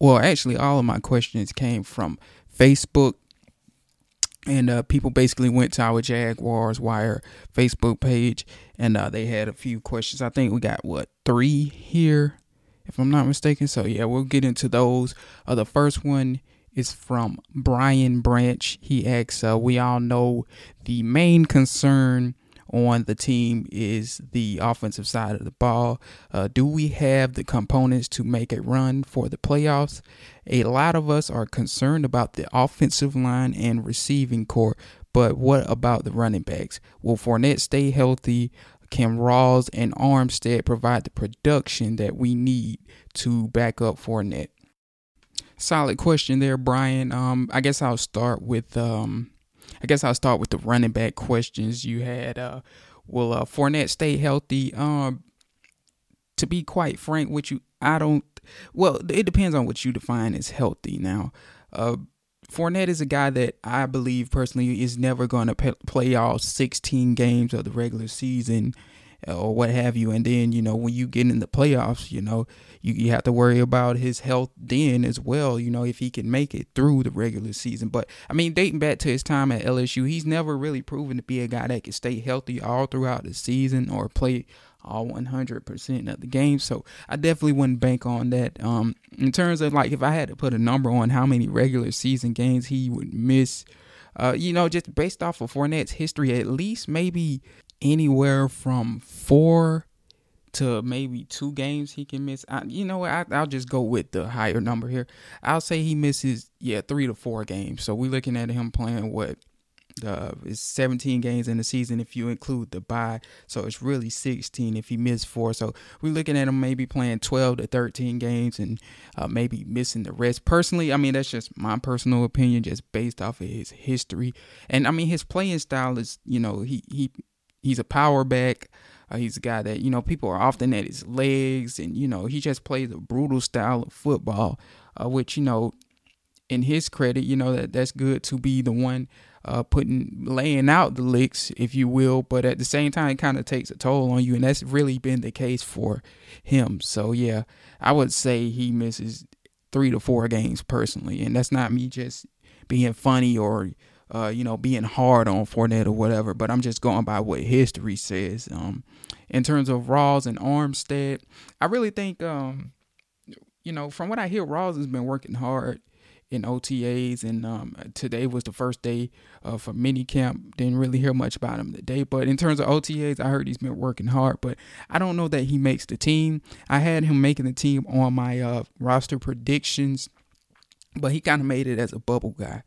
well, actually, all of my questions came from Facebook and uh, people basically went to our Jaguars Wire Facebook page, and uh, they had a few questions. I think we got what three here, if I'm not mistaken. So yeah, we'll get into those. Uh, the first one is from Brian Branch. He asks, uh, "We all know the main concern." On the team is the offensive side of the ball. Uh, do we have the components to make a run for the playoffs? A lot of us are concerned about the offensive line and receiving corps, but what about the running backs? Will Fournette stay healthy? Can Rawls and Armstead provide the production that we need to back up Fournette? Solid question there, Brian. Um, I guess I'll start with um, I guess I'll start with the running back questions you had. Uh, will uh, Fournette stay healthy? Um, to be quite frank with you, I don't. Well, it depends on what you define as healthy. Now, uh, Fournette is a guy that I believe personally is never going to play all 16 games of the regular season or what have you. And then, you know, when you get in the playoffs, you know, you, you have to worry about his health then as well, you know, if he can make it through the regular season. But I mean, dating back to his time at LSU, he's never really proven to be a guy that can stay healthy all throughout the season or play all 100% of the game. So I definitely wouldn't bank on that. Um, in terms of like, if I had to put a number on how many regular season games he would miss, uh, you know, just based off of Fournette's history, at least maybe anywhere from four to maybe two games he can miss. I, you know what? I, will just go with the higher number here. I'll say he misses, yeah, three to four games. So we're looking at him playing what? Uh, it's 17 games in the season if you include the bye. So it's really 16 if he missed four. So we're looking at him maybe playing 12 to 13 games and uh, maybe missing the rest. Personally, I mean, that's just my personal opinion, just based off of his history. And I mean, his playing style is, you know, he, he, he's a power back. Uh, he's a guy that you know people are often at his legs, and you know he just plays a brutal style of football, uh, which you know, in his credit, you know that that's good to be the one uh, putting laying out the licks, if you will. But at the same time, it kind of takes a toll on you, and that's really been the case for him. So yeah, I would say he misses three to four games personally, and that's not me just being funny or uh, you know, being hard on Fournette or whatever, but I'm just going by what history says. Um, in terms of Rawls and Armstead, I really think, um, you know, from what I hear, Rawls has been working hard in OTAs, and um, today was the first day uh, for mini camp. Didn't really hear much about him today, but in terms of OTAs, I heard he's been working hard. But I don't know that he makes the team. I had him making the team on my uh, roster predictions, but he kind of made it as a bubble guy.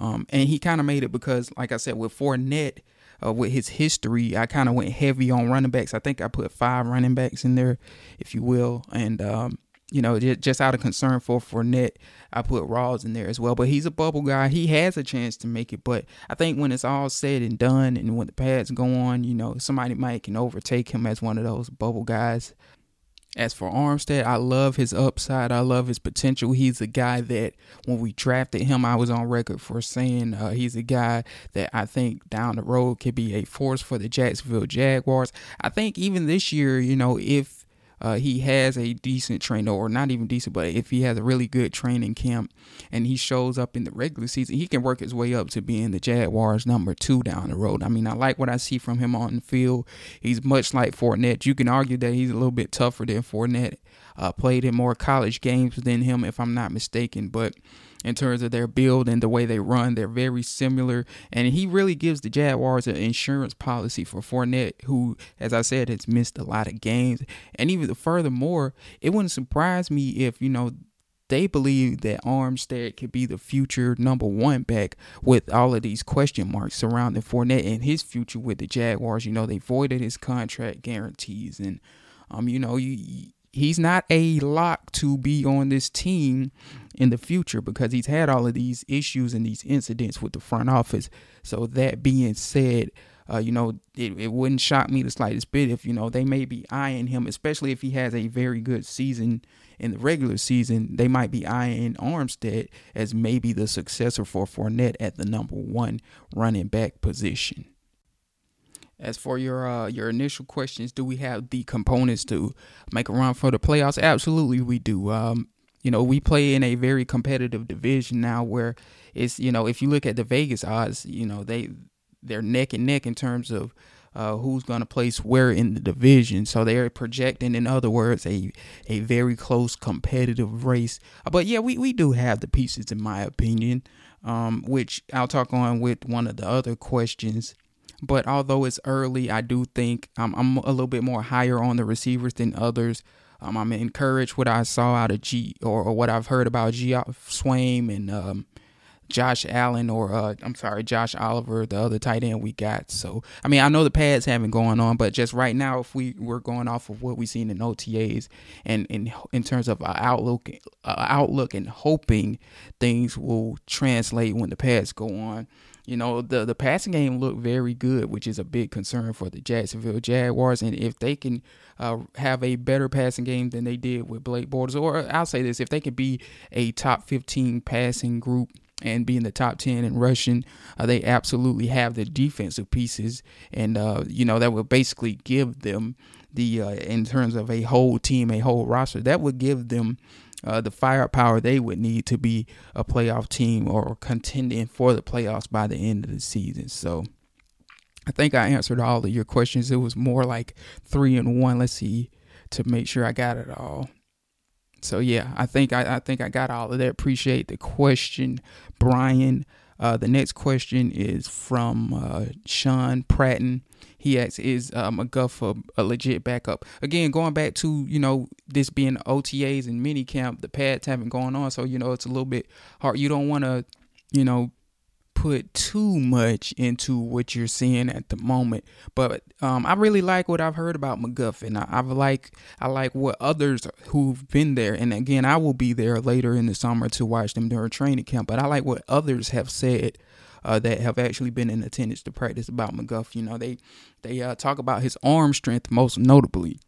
Um, and he kind of made it because, like I said, with Fournette, uh, with his history, I kind of went heavy on running backs. I think I put five running backs in there, if you will. And, um, you know, just out of concern for Fournette, I put Rawls in there as well. But he's a bubble guy. He has a chance to make it. But I think when it's all said and done and when the pads go on, you know, somebody might can overtake him as one of those bubble guys. As for Armstead, I love his upside. I love his potential. He's a guy that when we drafted him, I was on record for saying uh, he's a guy that I think down the road could be a force for the Jacksonville Jaguars. I think even this year, you know, if uh, he has a decent trainer, or not even decent, but if he has a really good training camp and he shows up in the regular season, he can work his way up to being the Jaguars' number two down the road. I mean, I like what I see from him on the field. He's much like Fournette. You can argue that he's a little bit tougher than Fournette. Uh, played in more college games than him, if I'm not mistaken, but in terms of their build and the way they run. They're very similar. And he really gives the Jaguars an insurance policy for Fournette, who, as I said, has missed a lot of games. And even furthermore, it wouldn't surprise me if, you know, they believe that Armstead could be the future number one back with all of these question marks surrounding Fournette and his future with the Jaguars. You know, they voided his contract guarantees and um, you know, you he's not a lock to be on this team in the future because he's had all of these issues and these incidents with the front office. So that being said, uh, you know, it, it wouldn't shock me the slightest bit if, you know, they may be eyeing him, especially if he has a very good season in the regular season. They might be eyeing Armstead as maybe the successor for Fournette at the number one running back position. As for your uh, your initial questions, do we have the components to make a run for the playoffs? Absolutely, we do. Um, you know, we play in a very competitive division now, where it's you know, if you look at the Vegas odds, you know they they're neck and neck in terms of uh, who's going to place where in the division. So they're projecting, in other words, a a very close competitive race. But yeah, we, we do have the pieces, in my opinion, um, which I'll talk on with one of the other questions but although it's early, I do think um, I'm a little bit more higher on the receivers than others. Um, I'm encouraged what I saw out of G or, or what I've heard about G Swaim and um, Josh Allen or uh, I'm sorry, Josh Oliver, the other tight end we got. So I mean, I know the pads haven't going on, but just right now, if we were going off of what we've seen in OTAs and in in terms of our outlook, uh, outlook and hoping things will translate when the pads go on. You know, the the passing game looked very good, which is a big concern for the Jacksonville Jaguars. And if they can uh, have a better passing game than they did with Blake Bortles, or I'll say this, if they can be a top 15 passing group and be in the top 10 in rushing. Uh, they absolutely have the defensive pieces, and, uh, you know, that would basically give them the, uh, in terms of a whole team, a whole roster, that would give them uh, the firepower they would need to be a playoff team or contending for the playoffs by the end of the season. So I think I answered all of your questions. It was more like three and one. Let's see to make sure I got it all. So yeah, I think I, I think I got all of that. Appreciate the question, Brian. Uh, the next question is from uh, Sean Pratton. He asks, "Is uh, McGough a, a, legit backup?" Again, going back to you know this being OTAs and mini camp, the pads haven't gone on, so you know it's a little bit hard. You don't want to, you know, put too much into what you're seeing at the moment. But um, I really like what I've heard about McGuffin. I, I like I like what others who've been there, and again, I will be there later in the summer to watch them during training camp. But I like what others have said. Uh, that have actually been in attendance to practice about McGough. You know, they they uh, talk about his arm strength most notably.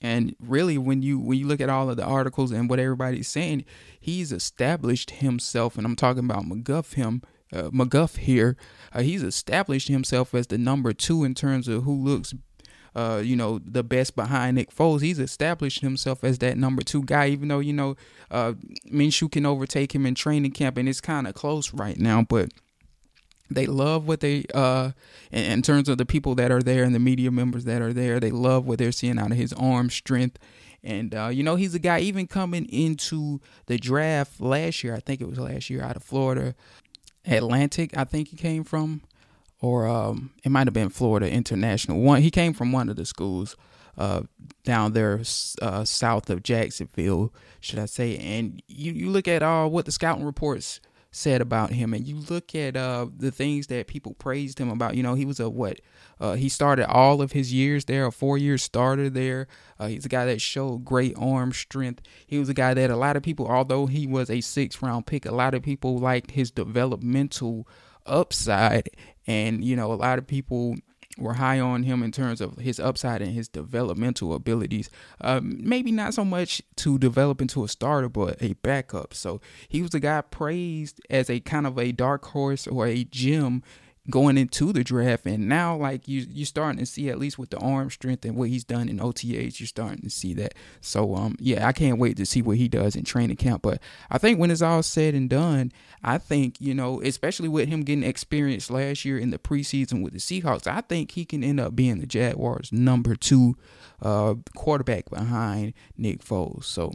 And really, when you when you look at all of the articles and what everybody's saying, he's established himself, and I'm talking about McGough him uh, McGough here, uh, he's established himself as the number two in terms of who looks, uh, you know, the best behind Nick Foles. He's established himself as that number two guy, even though, you know, uh, Minshew can overtake him in training camp, and it's kind of close right now, but they love what they uh in, terms of the people that are there and the media members that are there they love what they're seeing out of his arm strength and uh, you know he's a guy even coming into the draft last year i think it was last year out of florida Atlantic, I think he came from, or um, it might have been Florida International. One, he came from one of the schools uh, down there uh, south of Jacksonville, should I say? And you you look at uh, what the scouting reports said about him, and you look at uh, the things that people praised him about. You know, he was a what? Uh, he started all of his years there, a four-year starter there. Uh, he's a guy that showed great arm strength. He was a guy that a lot of people, although he was a six-round pick, a lot of people liked his developmental upside, and you know, a lot of people were high on him in terms of his upside and his developmental abilities. Um, maybe not so much to develop into a starter, but a backup. So he was a guy praised as a kind of a dark horse or a gem going into the draft. And now, like you, you're starting to see at least with the arm strength and what he's done in OTAs, you're starting to see that. So, um, yeah, I can't wait to see what he does in training camp. But I think when it's all said and done, I think you know, especially with him getting experience last year in the preseason with the Seahawks, I think he can end up being the Jaguars' number two uh, quarterback behind Nick Foles. So,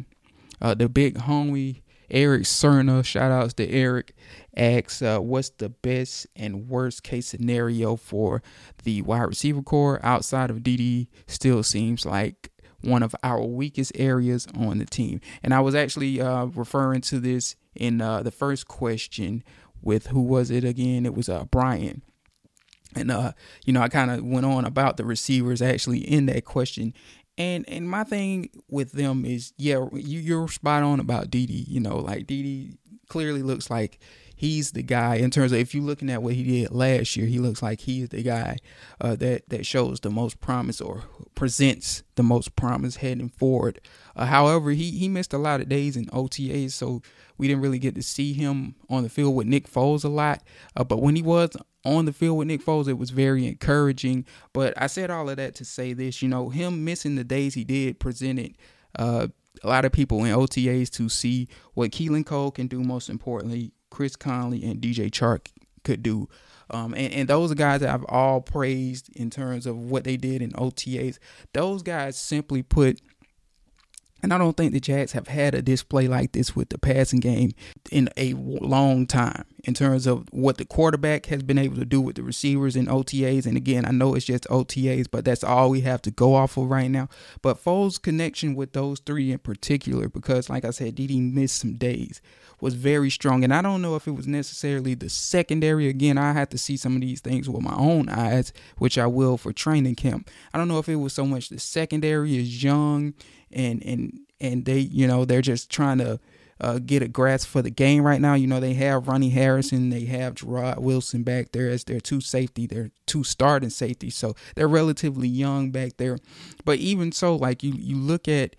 uh, the big homie Eric Cerna, shout outs to Eric, asks, uh, what's the best and worst case scenario for the wide receiver corps outside of Dede? Still seems like one of our weakest areas on the team. And I was actually uh, referring to this in uh, the first question with who was it again? It was uh, Brian. And uh, you know, I kind of went on about the receivers actually in that question, and and my thing with them is, yeah, you you're spot on about Dede. You know, like Dede clearly looks like he's the guy in terms of if you're looking at what he did last year, he looks like he is the guy uh, that that shows the most promise or presents the most promise heading forward. Uh, however, he he missed a lot of days in OTAs, so we didn't really get to see him on the field with Nick Foles a lot. Uh, but when he was on the field with Nick Foles, it was very encouraging. But I said all of that to say this, you know, him missing the days he did presented uh, a lot of people in OTAs to see what Keelan Cole can do. Most importantly, Chris Conley and DJ Chark could do. Um, and, and those guys that I've all praised in terms of what they did in OTAs. Those guys simply put and I don't think the Jags have had a display like this with the passing game in a long time in terms of what the quarterback has been able to do with the receivers in OTAs. And again, I know it's just OTAs, but that's all we have to go off of right now. But Foles' connection with those three in particular, because like I said, Dede missed some days, was very strong. And I don't know if it was necessarily the secondary. Again, I had to see some of these things with my own eyes, which I will for training camp. I don't know if it was so much the secondary is young and and and they you know they're just trying to uh, get a grasp for the game right now. You know they have Ronnie Harrison, they have Jarrod Wilson back there as their two safety, their two starting safety. So they're relatively young back there. But even so, like you you look at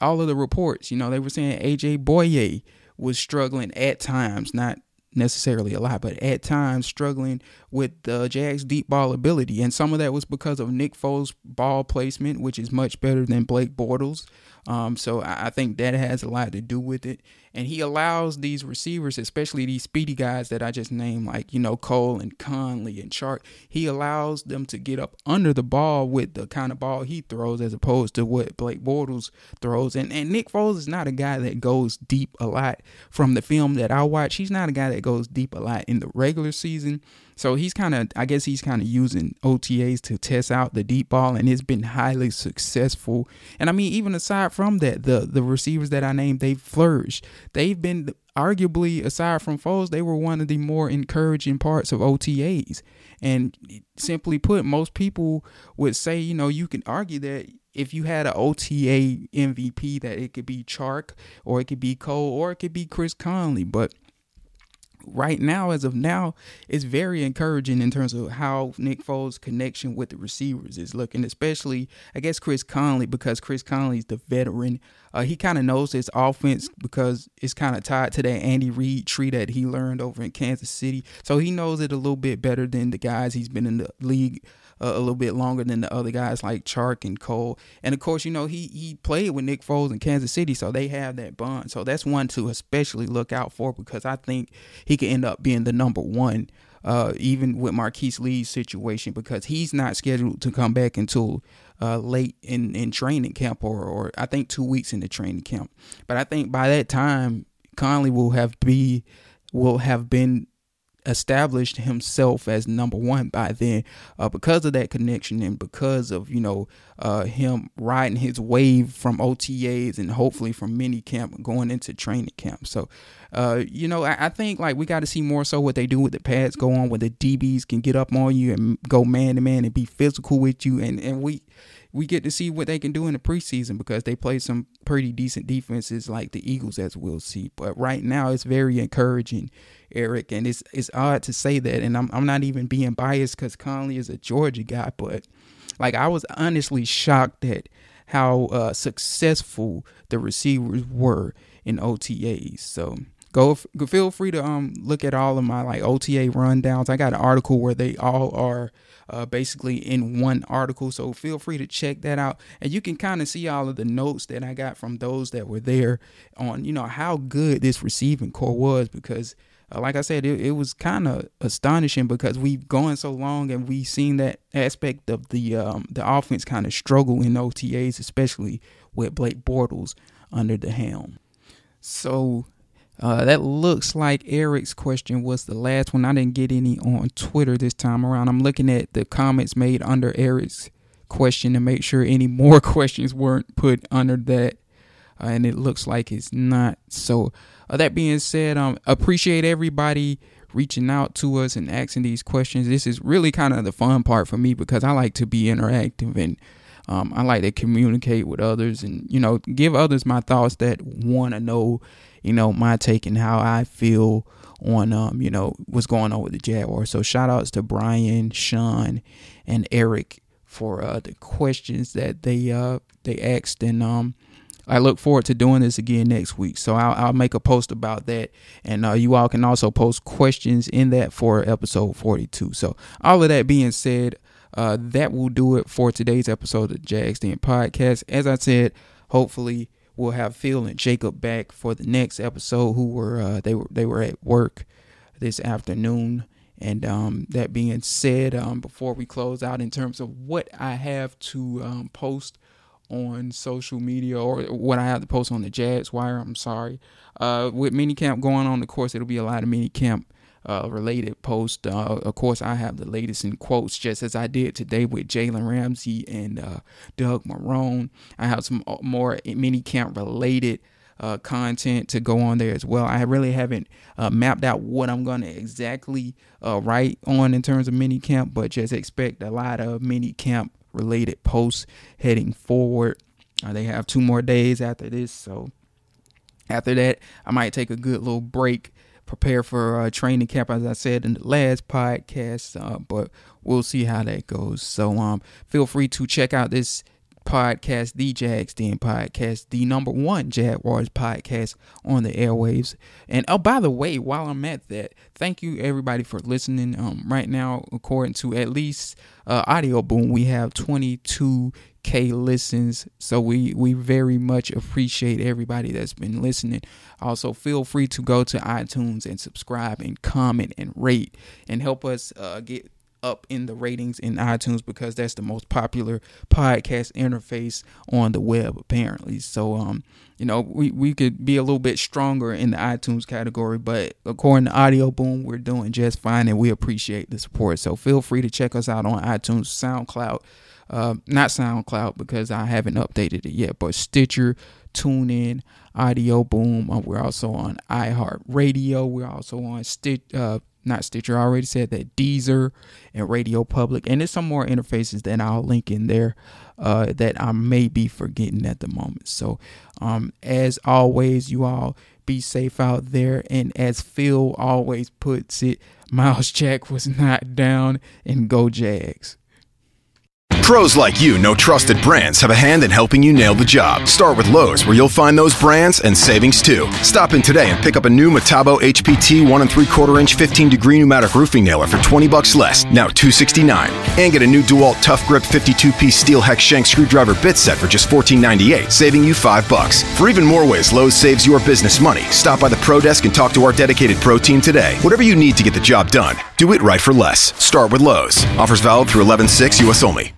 all of the reports, you know they were saying AJ Bouye was struggling at times, not necessarily a lot, but at times struggling with the Jags' deep ball ability. And some of that was because of Nick Foles' ball placement, which is much better than Blake Bortles. Um, so I, I think that has a lot to do with it. And he allows these receivers, especially these speedy guys that I just named, like, you know, Cole and Conley and Chark, he allows them to get up under the ball with the kind of ball he throws as opposed to what Blake Bortles throws. And, and Nick Foles is not a guy that goes deep a lot from the film that I watch. He's not a guy that goes deep a lot in the regular season. So he's kind of, I guess he's kind of using OTAs to test out the deep ball, and it's been highly successful. And I mean, even aside from that, the the receivers that I named, they've flourished. They've been arguably, aside from Foles, they were one of the more encouraging parts of OTAs. And simply put, most people would say, you know, you can argue that if you had an OTA MVP, that it could be Chark or it could be Cole or it could be Chris Conley, but right now, as of now, it's very encouraging in terms of how Nick Foles' connection with the receivers is looking, especially, I guess, Chris Conley, because Chris Conley's the veteran. Uh, he kind of knows his offense because it's kind of tied to that Andy Reid tree that he learned over in Kansas City. So he knows it a little bit better than the guys he's been in the league a little bit longer than the other guys like Chark and Cole. And of course, you know, he he played with Nick Foles in Kansas City, so they have that bond. So that's one to especially look out for because I think he could end up being the number one. Uh, even with Marquise Lee's situation, because he's not scheduled to come back until uh, late in, in training camp or, or I think two weeks in the training camp. But I think by that time, Conley will have be will have been established himself as number one by then uh, because of that connection and because of you know uh, him riding his wave from OTAs and hopefully from mini camp going into training camp. So uh, you know I, I, think like we got to see more so what they do with the pads go on where the DBs can get up on you and go man to man and be physical with you and and we we get to see what they can do in the preseason because they play some pretty decent defenses like the Eagles, as we'll see. But right now, it's very encouraging, Eric, and it's it's odd to say that, and I'm I'm not even being biased because Conley is a Georgia guy, but like I was honestly shocked at how uh, successful the receivers were in OTAs. So go feel free to um look at all of my like OTA rundowns. I got an article where they all are uh, basically in one article. So feel free to check that out. And you can kind of see all of the notes that I got from those that were there on, you know, how good this receiving corps was because. Uh, like I said, it, it was kind of astonishing because we've gone so long and we've seen that aspect of the um, the offense kind of struggle in OTAs, especially with Blake Bortles under the helm. So uh, that looks like Eric's question was the last one. I didn't get any on Twitter this time around. I'm looking at the comments made under Eric's question to make sure any more <laughs> questions weren't put under that. Uh, and it looks like it's not. So, uh, that being said, um, appreciate everybody reaching out to us and asking these questions. This is really kind of the fun part for me because I like to be interactive and um, I like to communicate with others and you know give others my thoughts that want to know you know, my take and how I feel on um, you know, what's going on with the Jaguars. So shout outs to Brian, Sean, and Eric for uh, the questions that they uh they asked and um I look forward to doing this again next week. So I'll, I'll make a post about that. And uh, you all can also post questions in that for episode 42. So, all of that being said, uh, that will do it for today's episode of the Jags Den podcast. As I said, hopefully we'll have Phil and Jacob back for the next episode. Who were uh, they were they were at work this afternoon. And um, that being said, um, before we close out, in terms of what I have to um, post on social media or what I have to post on the Jags Wire, I'm sorry. Uh, with minicamp going on, of course, it'll be a lot of minicamp uh, related post. Uh, of course, I have the latest in quotes, just as I did today with Jalen Ramsey and uh, Doug Marrone. I have some uh, more mini camp related. Uh, content to go on there as well. I really haven't uh, mapped out what I'm going to exactly write on in terms of mini camp, but just expect a lot of mini camp related posts heading forward. they have two more days after this, so after that, I might take a good little break prepare for uh, training camp, as I said in the last podcast. Uh, but we'll see how that goes. So um, feel free to check out this podcast, the Jags Den podcast, the number one Jaguars podcast on the airwaves. And oh, by the way, while I'm at that, thank you everybody for listening. Um, right now, according to at least uh, Audioboom, we have 22 K listens. So we we very much appreciate everybody that's been listening. Also, feel free to go to iTunes and subscribe and comment and rate and help us uh, get up in the ratings in iTunes because that's the most popular podcast interface on the web apparently. So um you know we, we could be a little bit stronger in the iTunes category, but according to Audioboom, we're doing just fine and we appreciate the support. So feel free to check us out on iTunes, SoundCloud, uh, not SoundCloud because I haven't updated it yet, but Stitcher, TuneIn, Audioboom. Uh, we're also on iHeartRadio. We're also on Stitch, uh, not Stitcher. I already said that Deezer and Radio Public, and there's some more interfaces that I'll link in there uh, that I may be forgetting at the moment. So, um, as always, you all be safe out there, and as Phil always puts it, <laughs> Myles Jack was not down, and go Jags. Pros like you know trusted brands have a hand in helping you nail the job. Start with Lowe's, where you'll find those brands and savings too. Stop in today and pick up a new Metabo HPT one and three quarter inch 15 degree pneumatic roofing nailer for 20 bucks less, now 269. And get a new DeWalt Tough Grip 52 piece steel hex shank screwdriver bit set for just 14.98, saving you five bucks. For even more ways Lowe's saves your business money, stop by the Pro Desk and talk to our dedicated Pro team today. Whatever you need to get the job done, do it right for less. Start with Lowe's. Offers valid through 11 6 US only.